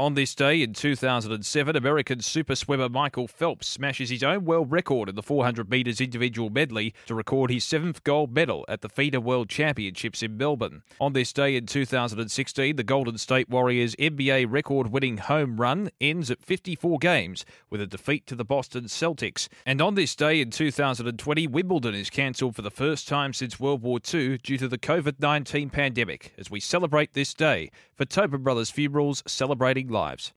On this day in 2007, American super swimmer Michael Phelps smashes his own world record in the 400 metres individual medley to record his seventh gold medal at the FINA World Championships in Melbourne. On this day in 2016, the Golden State Warriors' NBA record winning home run ends at 54 games with a defeat to the Boston Celtics. And on this day in 2020, Wimbledon is cancelled for the first time since World War II due to the COVID 19 pandemic as we celebrate this day for Tobin Brothers Funerals celebrating lives.